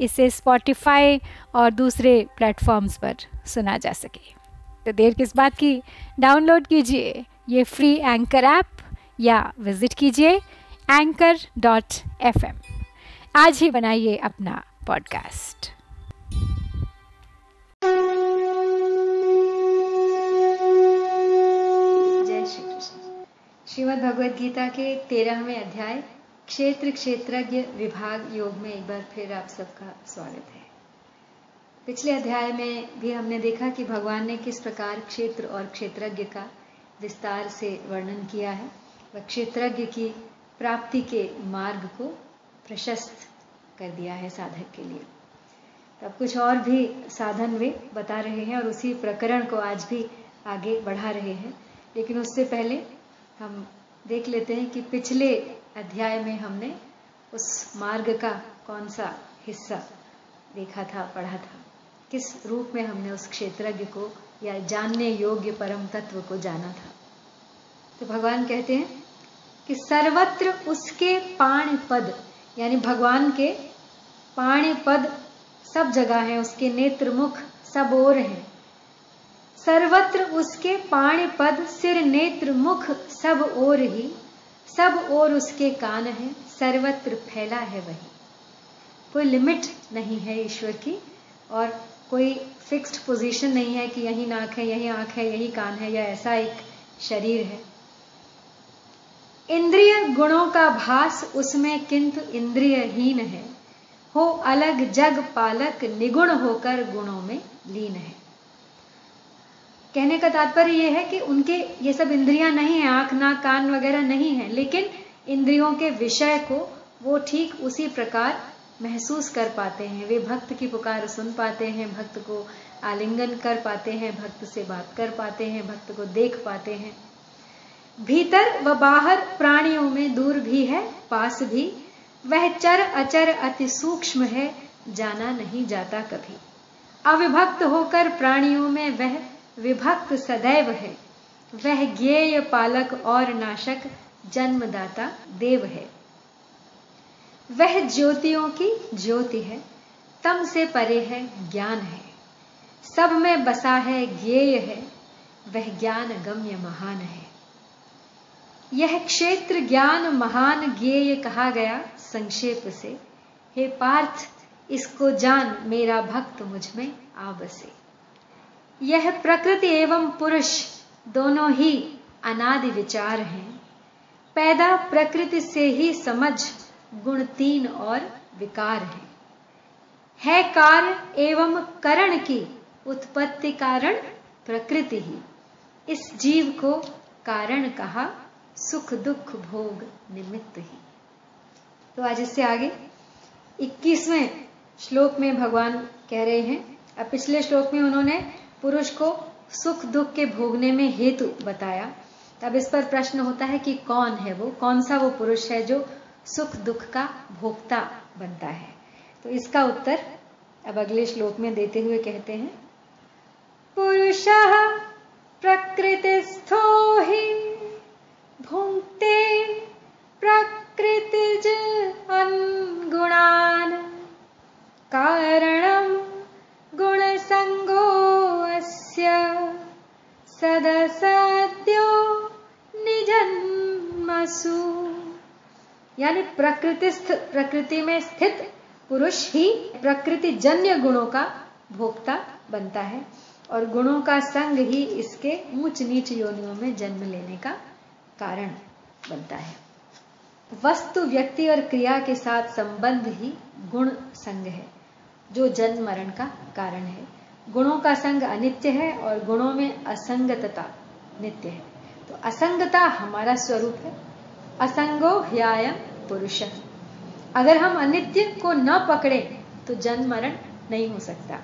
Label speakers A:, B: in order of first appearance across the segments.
A: इसे स्पॉटिफाई और दूसरे प्लेटफॉर्म्स पर सुना जा सके। तो देर किस बात की? डाउनलोड कीजिए ये फ्री एंकर ऐप या विज़िट कीजिए एंकर डॉट एफ़ आज ही बनाइए अपना पॉडकास्ट
B: जय श्री कृष्ण। श्रीमद् भगवद गीता के तेरहवें अध्याय क्षेत्र क्षेत्रज्ञ विभाग योग में एक बार फिर आप सबका स्वागत है। पिछले अध्याय में भी हमने देखा कि भगवान ने किस प्रकार क्षेत्र और क्षेत्रज्ञ का विस्तार से वर्णन किया है। वह क्षेत्रज्ञ की प्राप्ति के मार्ग को प्रशस्त कर दिया है साधक के लिए। तब कुछ और भी साधन वे बता रहे हैं और उसी प्रकरण को आज भी आगे बढ़ा रहे हैं। लेकिन उससे पहले हम देख लेते हैं कि पिछले अध्याय में हमने उस मार्ग का कौन सा हिस्सा देखा था, पढ़ा था। किस रूप में हमने उस क्षेत्रज्ञ को या जानने योग्य परम तत्व को जाना था? तो भगवान कहते हैं कि सर्वत्र उसके पाण पद यानी भगवान के पाण पद सब जगह है, उसके नेत्र मुख सब ओर हैं। सर्वत्र उसके पाण पद सिर नेत्र, मुख सब ओर ही, सब ओर उसके कान है, सर्वत्र फैला है वही। कोई लिमिट नहीं है ईश्वर की, और कोई फिक्स्ड पोजीशन नहीं है कि यही नाक है, यही आँख है, यही कान है, या ऐसा एक शरीर है। इंद्रिय गुणों का भास उसमें किंतु इंद्रियहीन है। हो अलग जग पालक निगुण होकर गुणों में लीन है। कहने का तात्पर्य यह है कि उनके ये सब इंद्रियाँ नहीं है, आँख, नाक, कान वगैरह नहीं है, लेकिन इंद्रियों के विषय को वो ठीक उसी प्रकार महसूस कर पाते हैं। वे भक्त की पुकार सुन पाते हैं, भक्त को आलिंगन कर पाते हैं, भक्त से बात कर पाते हैं, भक्त को देख पाते हैं। भीतर व बाहर प्राणियों में दूर भी है, पास भी। वह चर अचर अति सूक्ष्म है, जाना नहीं जाता कभी। अविभक्त होकर प्राणियों में वह विभक्त सदैव है। वह ज्ञेय पालक और नाशक, जन्मदाता देव है। वह ज्योतियों की ज्योति है, तम से परे है, ज्ञान है। सब में बसा है, ज्ञेय है, वह ज्ञान गम्य महान है। यह क्षेत्र ज्ञान महान ज्ञेय कहा गया संक्षेप से। हे पार्थ, इसको जान मेरा भक्त मुझमें आ बसे यह प्रकृति एवं पुरुष दोनों ही अनादि विचार हैं। पैदा प्रकृति से ही समझ, गुण तीन और विकार है। है कार्य एवं करण की उत्पत्ति कारण प्रकृति ही। इस जीव को कारण कहा सुख दुख भोग निमित्त ही। तो आज इससे आगे 21वें श्लोक में भगवान कह रहे हैं। अब पिछले श्लोक में उन्होंने पुरुष को सुख दुख के भोगने में हेतु बताया। तब इस पर प्रश्न होता है कि कौन है वो? कौन सा वो पुरुष है जो सुख दुख का भोक्ता बनता है? तो इसका उत्तर अब अगले श्लोक में देते हुए कहते हैं। पुरुष प्रकृतिस्थो ही भुंक्ते प्रकृतिज अनुगुणान। कारणम निजन्मसु यानी प्रकृतिस्थ प्रकृति में स्थित पुरुष ही प्रकृति जन्य गुणों का भोक्ता बनता है और गुणों का संग ही इसके ऊंच नीच योनियों में जन्म लेने का कारण बनता है। वस्तु, व्यक्ति और क्रिया के साथ संबंध ही गुण संग है, जो जन्म मरण का कारण है। गुणों का संग अनित्य है और गुणों में असंगतता नित्य है। तो असंगता हमारा स्वरूप है असंगो ह्यायम पुरुष। अगर हम अनित्य को न पकड़े तो जन्म मरण नहीं हो सकता।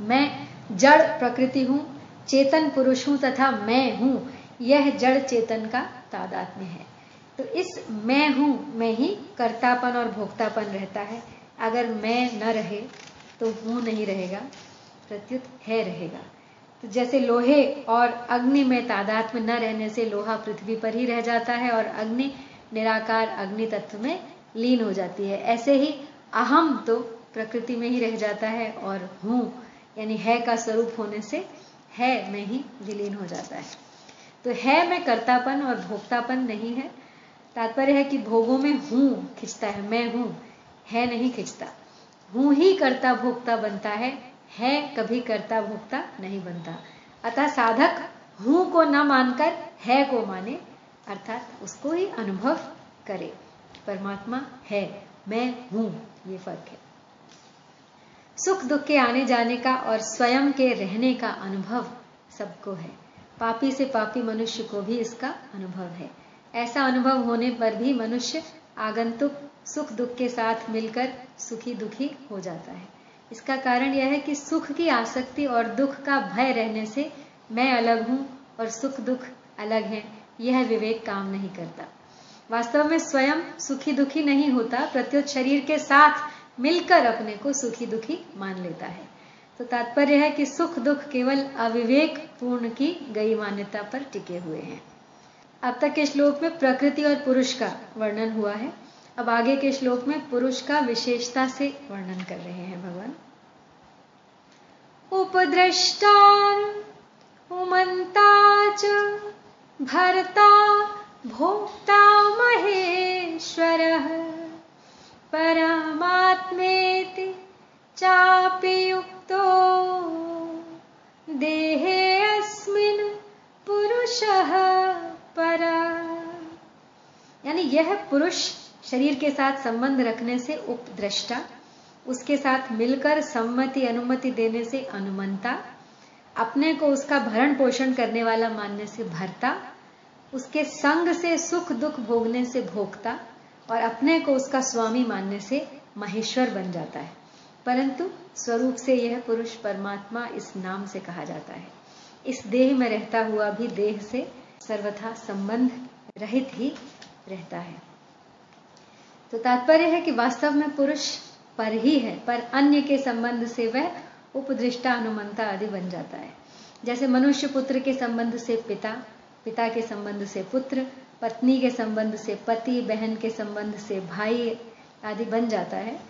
B: मैं जड़ प्रकृति हूँ, चेतन पुरुष हूँ तथा मैं हूँ, यह जड़ चेतन का तादात्म्य है। तो इस मैं हूँ में ही कर्तापन और भोक्तापन रहता है। अगर मैं न रहे तो हूँ नहीं रहेगा, प्रत्युत है रहेगा। तो जैसे लोहे और अग्नि में तादात्म्य न रहने से लोहा पृथ्वी पर ही रह जाता है और अग्नि निराकार अग्नि तत्व में लीन हो जाती है। ऐसे ही अहम तो प्रकृति में ही रह जाता है और हूँ, यानी है का स्वरूप होने से है में ही विलीन हो जाता है। तो है में कर्तापन और भोक्तापन नहीं है। तात्पर्य है कि भोगों में हूँ खिंचता है, मैं हूँ, है नहीं खिंचता। हूँ ही कर्ता भोक्ता बनता है है, कभी कर्ता भोक्ता नहीं बनता। अतः साधक हूँ को न मानकर है को माने, अर्थात उसको ही अनुभव करे। परमात्मा है, मैं हूँ, ये फ़र्क है। सुख दुख के आने जाने का और स्वयं के रहने का अनुभव सबको है। पापी से पापी मनुष्य को भी इसका अनुभव है। ऐसा अनुभव होने पर भी मनुष्य आगंतुक सुख दुख के साथ मिलकर सुखी दुखी हो जाता है। इसका कारण यह है कि सुख की आसक्ति और दुख का भय रहने से मैं अलग हूँ और सुख दुख अलग है। यह विवेक काम नहीं करता। वास्तव में स्वयं सुखी दुखी नहीं होता, प्रत्युत शरीर के साथ मिलकर अपने को सुखी दुखी मान लेता है। तो तात्पर्य है कि सुख दुख केवल अविवेक पूर्ण की गई मान्यता पर टिके हुए हैं। अब तक के श्लोक में प्रकृति और पुरुष का वर्णन हुआ है। अब आगे के श्लोक में पुरुष का विशेषता से वर्णन कर रहे हैं भगवान। उपद्रष्टा उमंता च, भरता भोक्ता महेश्वर, परमात्मेति चापि युक्तो, देहे अस्मिन् पुरुषः पर। यानी यह पुरुष शरीर के साथ संबंध रखने से उपद्रष्टा, उसके साथ मिलकर सम्मति अनुमति देने से अनुमंता, अपने को उसका भरण पोषण करने वाला मानने से भरता, उसके संग से सुख दुख भोगने से भोगता और अपने को उसका स्वामी मानने से महेश्वर बन जाता है। परंतु स्वरूप से यह पुरुष परमात्मा इस नाम से कहा जाता है। इस देह में रहता हुआ भी देह से सर्वथा संबंध रहित ही रहता है। तो तात्पर्य है कि वास्तव में पुरुष पर ही है, पर अन्य के संबंध से वह उपदृष्टा अनुमंता आदि बन जाता है। जैसे मनुष्य पुत्र के संबंध से पिता पिता के संबंध से पुत्र, पत्नी के संबंध से पति, बहन के संबंध से भाई आदि बन जाता है।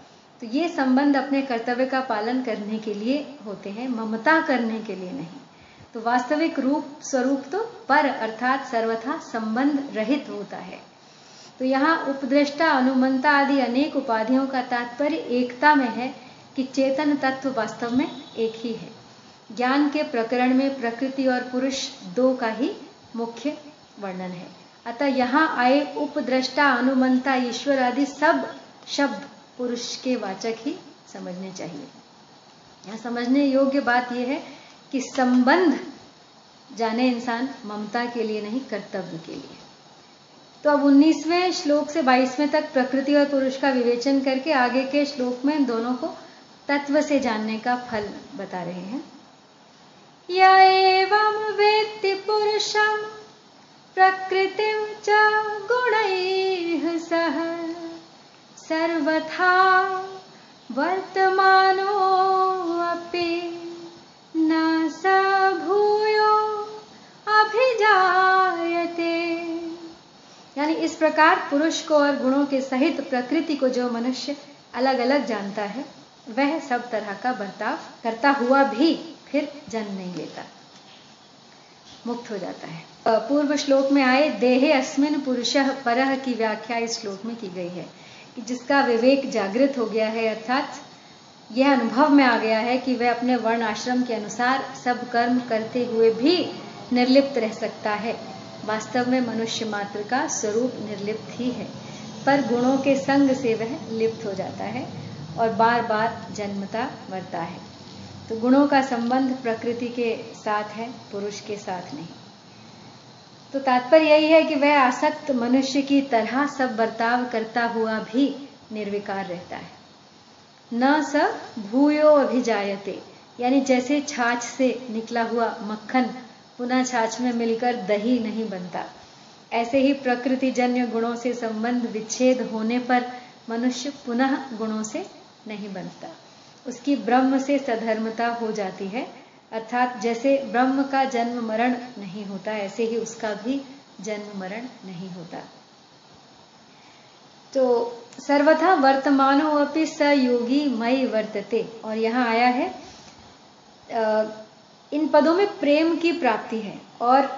B: तो ये संबंध अपने कर्तव्य का पालन करने के लिए होते हैं, ममता करने के लिए नहीं। तो वास्तविक रूप, स्वरूप तो पर, अर्थात सर्वथा संबंध रहित होता है। तो यहाँ उपद्रष्टा, अनुमंता आदि अनेक उपाधियों का तात्पर्य एकता में है कि चेतन तत्व वास्तव में एक ही है। ज्ञान के प्रकरण में प्रकृति और पुरुष दो का ही मुख्य वर्णन है। अतः यहाँ आए उपद्रष्टा, अनुमंता, ईश्वर आदि सब शब्द पुरुष के वाचक ही समझने चाहिए। यहाँ समझने योग्य बात यह है कि संबंध जाने इंसान ममता के लिए नहीं, कर्तव्य के लिए। तो अब 19वें श्लोक से 22वें तक प्रकृति और पुरुष का विवेचन करके आगे के श्लोक में इन दोनों को तत्व से जानने का फल बता रहे हैं। या एवं वेत्ति पुरुषम प्रकृति च गुण सह सर्वथा वर्तमानो न स भूयो यानी इस प्रकार पुरुष को और गुणों के सहित प्रकृति को जो मनुष्य अलग अलग जानता है, वह सब तरह का बर्ताव करता हुआ भी फिर जन्म नहीं लेता। मुक्त हो जाता है। पूर्व श्लोक में आए, देहे अस्मिन पुरुष परह की व्याख्या इस श्लोक में की गई है, कि जिसका विवेक जागृत हो गया है, अर्थात यह अनुभव में आ गया है कि वह अपने वर्ण आश्रम के अनुसार सब कर्म करते हुए भी निर्लिप्त रह सकता है। वास्तव में मनुष्य मात्र का स्वरूप निर्लिप्त ही है, पर गुणों के संग से वह लिप्त हो जाता है और बार बार जन्मता मरता है। तो गुणों का संबंध प्रकृति के साथ है, पुरुष के साथ नहीं। तो तात्पर्य यही है कि वह आसक्त मनुष्य की तरह सब बर्ताव करता हुआ भी निर्विकार रहता है। न स भूयो अभिजायते, यानी जैसे छाछ से निकला हुआ मक्खन पुनः छाछ में मिलकर दही नहीं बनता। ऐसे ही प्रकृति जन्य गुणों से संबंध विच्छेद होने पर मनुष्य पुनः गुणों से नहीं बनता। उसकी ब्रह्म से सधर्मता हो जाती है, अर्थात जैसे ब्रह्म का जन्म मरण नहीं होता, ऐसे ही उसका भी जन्म मरण नहीं होता। तो सर्वथा वर्तमानो अपनी योगी मई वर्तते, और यहाँ आया है इन पदों में प्रेम की प्राप्ति है और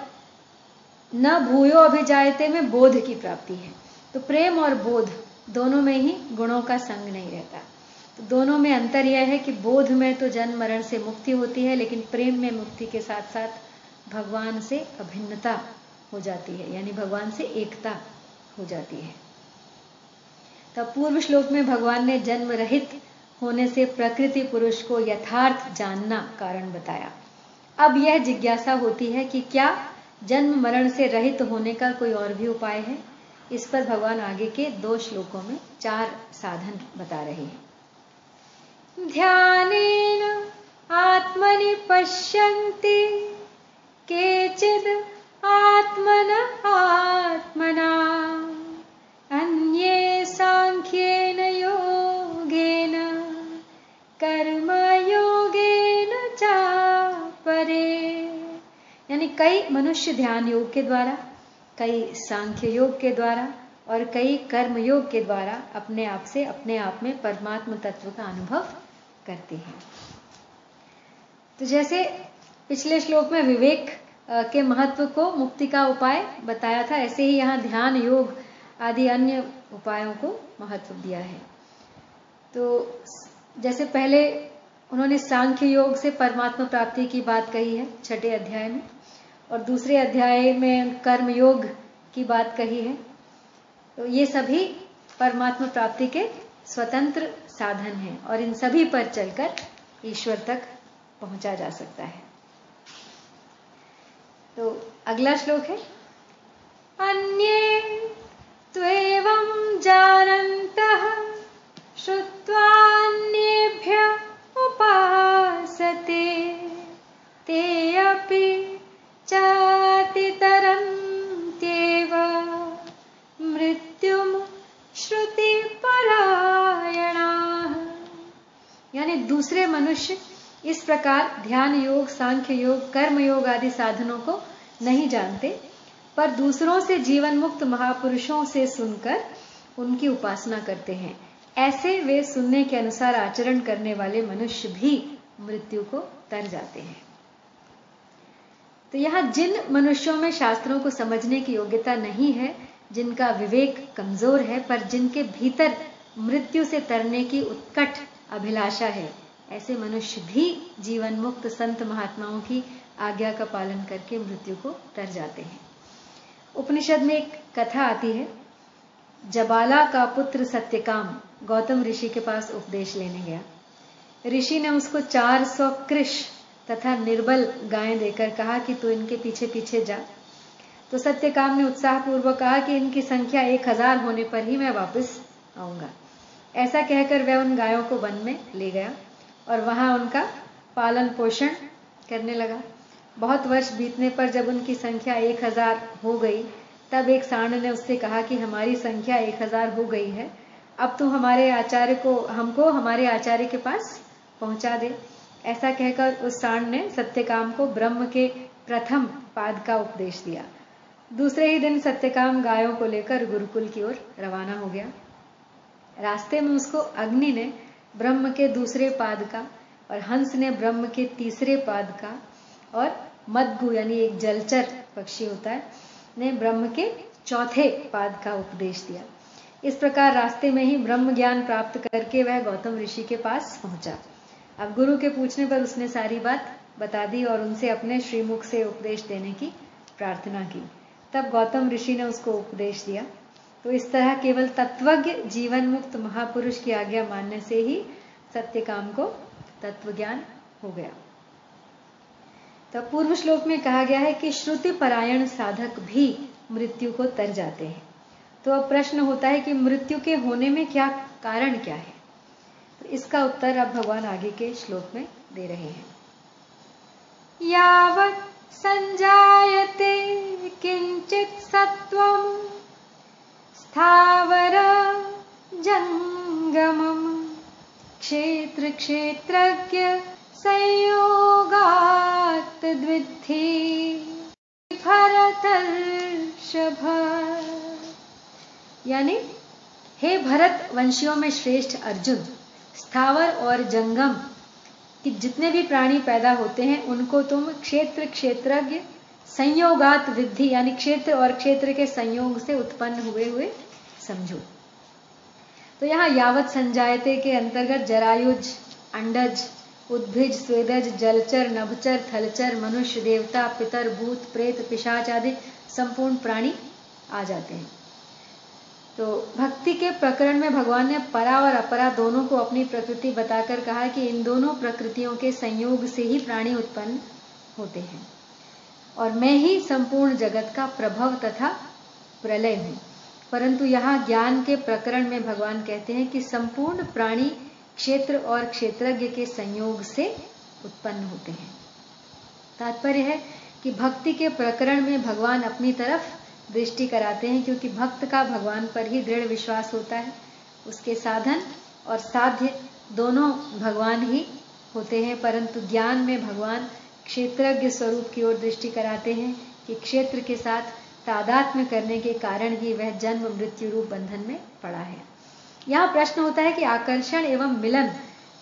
B: न भूयो अभिजायते में बोध की प्राप्ति है। तो प्रेम और बोध दोनों में ही गुणों का संग नहीं रहता। तो दोनों में अंतर यह है कि बोध में तो जन्म मरण से मुक्ति होती है, लेकिन प्रेम में मुक्ति के साथ साथ भगवान से अभिन्नता हो जाती है, यानी भगवान से एकता हो जाती है। तब पूर्व श्लोक में भगवान ने जन्म रहित होने से प्रकृति पुरुष को यथार्थ जानना कारण बताया। अब यह जिज्ञासा होती है कि क्या जन्म मरण से रहित होने का कोई और भी उपाय है? इस पर भगवान आगे के दो श्लोकों में चार साधन बता रहे हैं। ध्यान मनुष्य ध्यान योग के द्वारा, कई सांख्य योग के द्वारा और कई कर्म योग के द्वारा अपने आप से अपने आप में परमात्म तत्व का अनुभव करते हैं। तो जैसे पिछले श्लोक में विवेक के महत्व को मुक्ति का उपाय बताया था, ऐसे ही यहाँ ध्यान योग आदि अन्य उपायों को महत्व दिया है। तो जैसे पहले उन्होंने सांख्य योग से परमात्मा प्राप्ति की बात कही है, छठे अध्याय में। और दूसरे अध्याय में कर्म योग की बात कही है। तो ये सभी परमात्मा प्राप्ति के स्वतंत्र साधन हैं और इन सभी पर चलकर ईश्वर तक पहुँचा जा सकता है। तो अगला श्लोक है, अन्ये त्वेवं जानन्तः उपासते, ते अपि चातितरन्त्येव मृत्युम श्रुतिपरायणाः। यानी दूसरे मनुष्य इस प्रकार ध्यान योग, सांख्य योग, कर्म योग आदि साधनों को नहीं जानते, पर दूसरों से जीवन मुक्त महापुरुषों से सुनकर उनकी उपासना करते हैं। ऐसे वे सुनने के अनुसार आचरण करने वाले मनुष्य भी मृत्यु को तर जाते हैं। तो यहाँ जिन मनुष्यों में शास्त्रों को समझने की योग्यता नहीं है, जिनका विवेक कमज़ोर है, पर जिनके भीतर मृत्यु से तरने की उत्कट अभिलाषा है, ऐसे मनुष्य भी जीवन मुक्त संत महात्माओं की आज्ञा का पालन करके मृत्यु को तर जाते हैं। उपनिषद में एक कथा आती है, जबाला का पुत्र सत्यकाम, गौतम ऋषि के पास उपदेश लेने गया। ऋषि ने उसको 400 कृष तथा निर्बल गायें देकर कहा कि तू इनके पीछे पीछे जा। तो सत्यकाम ने उत्साहपूर्वक कहा कि इनकी संख्या एक हज़ार होने पर ही मैं वापस आऊँगा। ऐसा कहकर वह उन गायों को वन में ले गया और वहाँ उनका पालन पोषण करने लगा। बहुत वर्ष बीतने पर जब उनकी संख्या एक हज़ार हो गई, तब एक सांड ने उससे कहा कि हमारी संख्या एक हज़ार हो गई है। अब तू हमारे आचार्य को, हमको हमारे आचार्य के पास पहुँचा दे। ऐसा कहकर उस सांड ने सत्यकाम को ब्रह्म के प्रथम पाद का उपदेश दिया। दूसरे ही दिन सत्यकाम गायों को लेकर गुरुकुल की ओर रवाना हो गया। रास्ते में उसको अग्नि ने ब्रह्म के दूसरे पाद का और हंस ने ब्रह्म के तीसरे पाद का और मदगु यानी एक जलचर पक्षी होता है, ने ब्रह्म के चौथे पाद का उपदेश दिया। इस प्रकार रास्ते में ही ब्रह्म ज्ञान प्राप्त करके वह गौतम ऋषि के पास पहुँचा। अब गुरु के पूछने पर उसने सारी बात बता दी और उनसे अपने श्रीमुख से उपदेश देने की प्रार्थना की। तब गौतम ऋषि ने उसको उपदेश दिया। तो इस तरह केवल तत्वज्ञ जीवन मुक्त महापुरुष की आज्ञा मानने से ही सत्य काम को तत्व ज्ञान हो गया। तो पूर्व श्लोक में कहा गया है कि श्रुति परायण साधक भी मृत्यु को तर जाते हैं। तो अब प्रश्न होता है कि मृत्यु के होने में क्या कारण क्या है? इसका उत्तर अब भगवान आगे के श्लोक में दे रहे हैं। यावत् संजायते किंचित सत्वम स्थावर जंगमम क्षेत्र क्षेत्रज्ञ संयोगात द्विधि भरतर्षभ। यानी हे भरत वंशियों में श्रेष्ठ अर्जुन स्थावर और जंगम, कि जितने भी प्राणी पैदा होते हैं, उनको तुम क्षेत्र क्षेत्रज्ञ, संयोगात विधि यानी क्षेत्र और क्षेत्र के संयोग से उत्पन्न हुए हुए समझो। तो यहाँ यावत संजायते के अंतर्गत जरायुज, अंडज, उद्भिज, स्वेदज, जलचर, नभचर, थलचर, मनुष्य, देवता, पितर, भूत, प्रेत, पिशाच आदि संपूर्ण प्राणी आ जाते हैं। तो भक्ति के प्रकरण में भगवान ने परा और अपरा दोनों को अपनी प्रकृति बताकर कहा कि इन दोनों प्रकृतियों के संयोग से ही प्राणी उत्पन्न होते हैं। और मैं ही संपूर्ण जगत का प्रभव तथा प्रलय हूँ। परंतु यहाँ ज्ञान के प्रकरण में भगवान कहते हैं कि संपूर्ण प्राणी क्षेत्र और क्षेत्रज्ञ के संयोग से उत्पन्न होते हैं। तात्पर्य है कि भक्ति के प्रकरण में भगवान अपनी तरफ़ दृष्टि कराते हैं, क्योंकि भक्त का भगवान पर ही दृढ़ विश्वास होता है। उसके साधन और साध्य दोनों भगवान ही होते हैं, परंतु ज्ञान में भगवान क्षेत्रज्ञ स्वरूप की ओर दृष्टि कराते हैं कि क्षेत्र के साथ तादात्म्य करने के कारण ही वह जन्म मृत्यु रूप बंधन में पड़ा है। यहाँ प्रश्न होता है कि आकर्षण एवं मिलन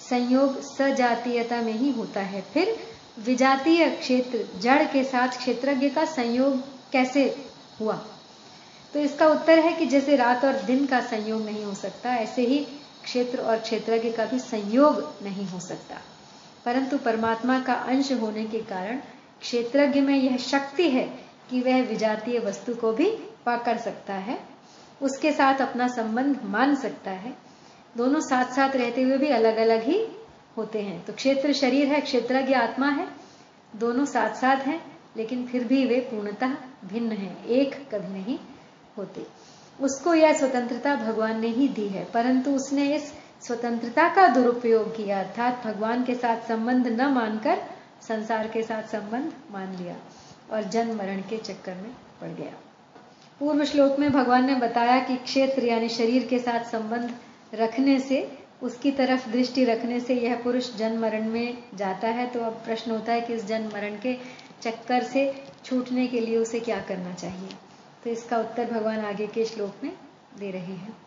B: संयोग सजातीयता में ही होता है। फिर विजातीय क्षेत्र, जड़ के साथ क्षेत्रज्ञ का संयोग कैसे हुआ। तो इसका उत्तर है कि जैसे रात और दिन का संयोग नहीं हो सकता, ऐसे ही क्षेत्र और क्षेत्रज्ञ का भी संयोग नहीं हो सकता। परंतु परमात्मा का अंश होने के कारण क्षेत्रज्ञ में यह शक्ति है कि वह विजातीय वस्तु को भी पकड़ सकता है, उसके साथ अपना संबंध मान सकता है। दोनों साथ साथ रहते हुए भी अलग अलग ही होते हैं। तो क्षेत्र शरीर है, क्षेत्रज्ञ आत्मा है, दोनों साथ साथ हैं। लेकिन फिर भी वे पूर्णतः भिन्न हैं, एक कभी नहीं होते। उसको यह स्वतंत्रता भगवान ने ही दी है, परंतु उसने इस स्वतंत्रता का दुरुपयोग किया, अर्थात भगवान के साथ संबंध न मानकर संसार के साथ संबंध मान लिया और जन्म मरण के चक्कर में पड़ गया। पूर्व श्लोक में भगवान ने बताया कि क्षेत्र यानी शरीर के साथ संबंध रखने से, उसकी तरफ़ दृष्टि रखने से यह पुरुष जन्म मरण में जाता है तो अब प्रश्न होता है कि इस जन्म मरण के चक्कर से छूटने के लिए उसे क्या करना चाहिए? तो इसका उत्तर भगवान आगे के श्लोक में दे रहे हैं।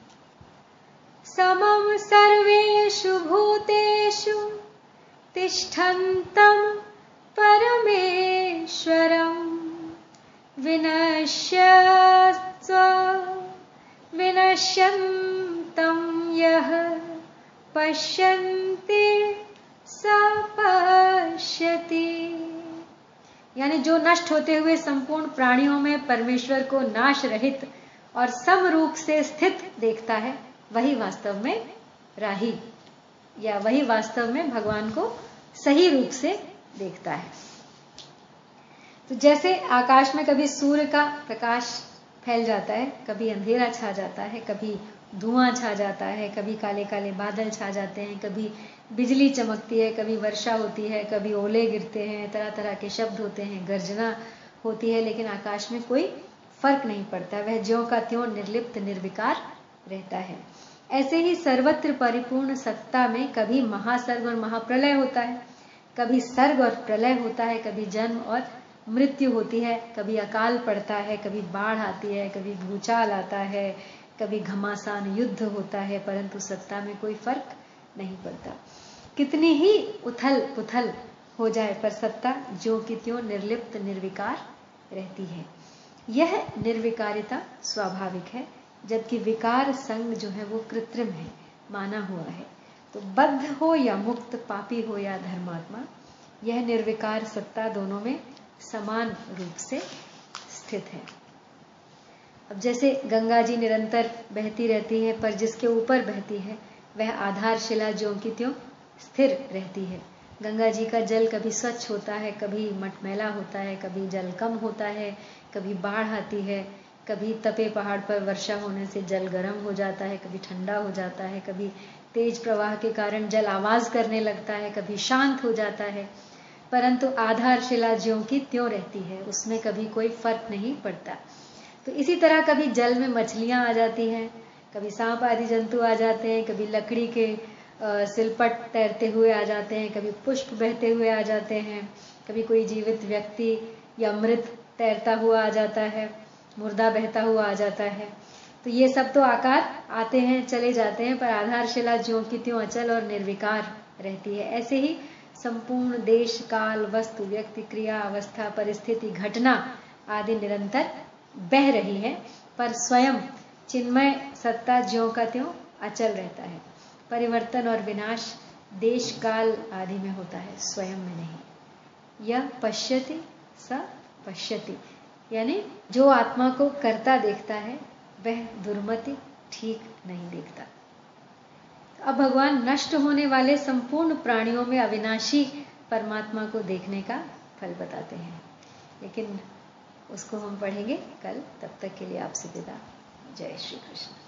B: समम सर्वेशु भूतेषु तिष्ठन्तम परमेश्वरम विनश्य विनश्यन्तं यः पश्यन्ति स पश्यति। यानी जो नष्ट होते हुए संपूर्ण प्राणियों में परमेश्वर को नाश रहित और सम रूप से स्थित देखता है, वही वास्तव में राही, या वही वास्तव में भगवान को सही रूप से देखता है। तो जैसे आकाश में कभी सूर्य का प्रकाश फैल जाता है, कभी अंधेरा छा जाता है, कभी धुआँ छा जाता है, कभी काले काले बादल छा जाते हैं, कभी बिजली चमकती है, कभी वर्षा होती है, कभी ओले गिरते हैं, तरह तरह के शब्द होते हैं, गर्जना होती है, लेकिन आकाश में कोई फ़र्क नहीं पड़ता, वह ज्यो का त्यों निर्लिप्त निर्विकार रहता है। ऐसे ही सर्वत्र परिपूर्ण सत्ता में कभी महासर्ग और महाप्रलय होता है, कभी सर्ग और प्रलय होता है, कभी जन्म और मृत्यु होती है, कभी अकाल पड़ता है, कभी बाढ़ आती है, कभी भूचाल आता है कभी घमासान युद्ध होता है, परंतु सत्ता में कोई फ़र्क नहीं पड़ता। कितनी ही उथल पुथल हो जाए, पर सत्ता जो कि त्यों निर्लिप्त, निर्विकार रहती है। यह निर्विकारिता स्वाभाविक है, जबकि विकार संग जो है वो कृत्रिम है, माना हुआ है। तो बद्ध हो या मुक्त, पापी हो या धर्मात्मा, यह निर्विकार सत्ता दोनों में समान रूप से स्थित है। अब जैसे गंगा जी निरंतर बहती रहती है, पर जिसके ऊपर बहती है, वह आधारशिला जो की त्यों स्थिर रहती है। गंगा जी का जल कभी स्वच्छ होता है, कभी मटमैला होता है, कभी जल कम होता है, कभी बाढ़ आती है, कभी तपे पहाड़ पर वर्षा होने से जल गर्म हो जाता है, कभी ठंडा हो जाता है, कभी तेज प्रवाह के कारण जल आवाज़ करने लगता है, कभी शांत हो जाता है। परंतु आधारशिला ज्यों की त्यों रहती है, उसमें कभी कोई फ़र्क नहीं पड़ता। तो इसी तरह कभी जल में मछलियाँ आ जाती हैं, कभी सांप आदि जंतु आ जाते हैं, कभी लकड़ी के सिलपट तैरते हुए आ जाते हैं, कभी पुष्प बहते हुए आ जाते हैं, कभी कोई जीवित व्यक्ति या मृत तैरता हुआ आ जाता है, मुर्दा बहता हुआ आ जाता है। तो ये सब तो आकार आते हैं, चले जाते हैं, पर आधारशिला ज्यो की त्यों अचल और निर्विकार रहती है। ऐसे ही संपूर्ण देश, काल, वस्तु, व्यक्ति, क्रिया, अवस्था, परिस्थिति, घटना आदि निरंतर बह रही है, पर स्वयं चिन्मय सत्ता ज्यों का त्यों अचल रहता है। परिवर्तन और विनाश देश काल आदि में होता है, स्वयं में नहीं। यह पश्यति स पश्यति। यानी जो आत्मा को करता देखता है, वह दुर्मति ठीक नहीं देखता। अब भगवान नष्ट होने वाले संपूर्ण प्राणियों में अविनाशी परमात्मा को देखने का फल बताते हैं। लेकिन उसको हम पढ़ेंगे कल। तब तक के लिए आपसे विदा जय श्री कृष्ण।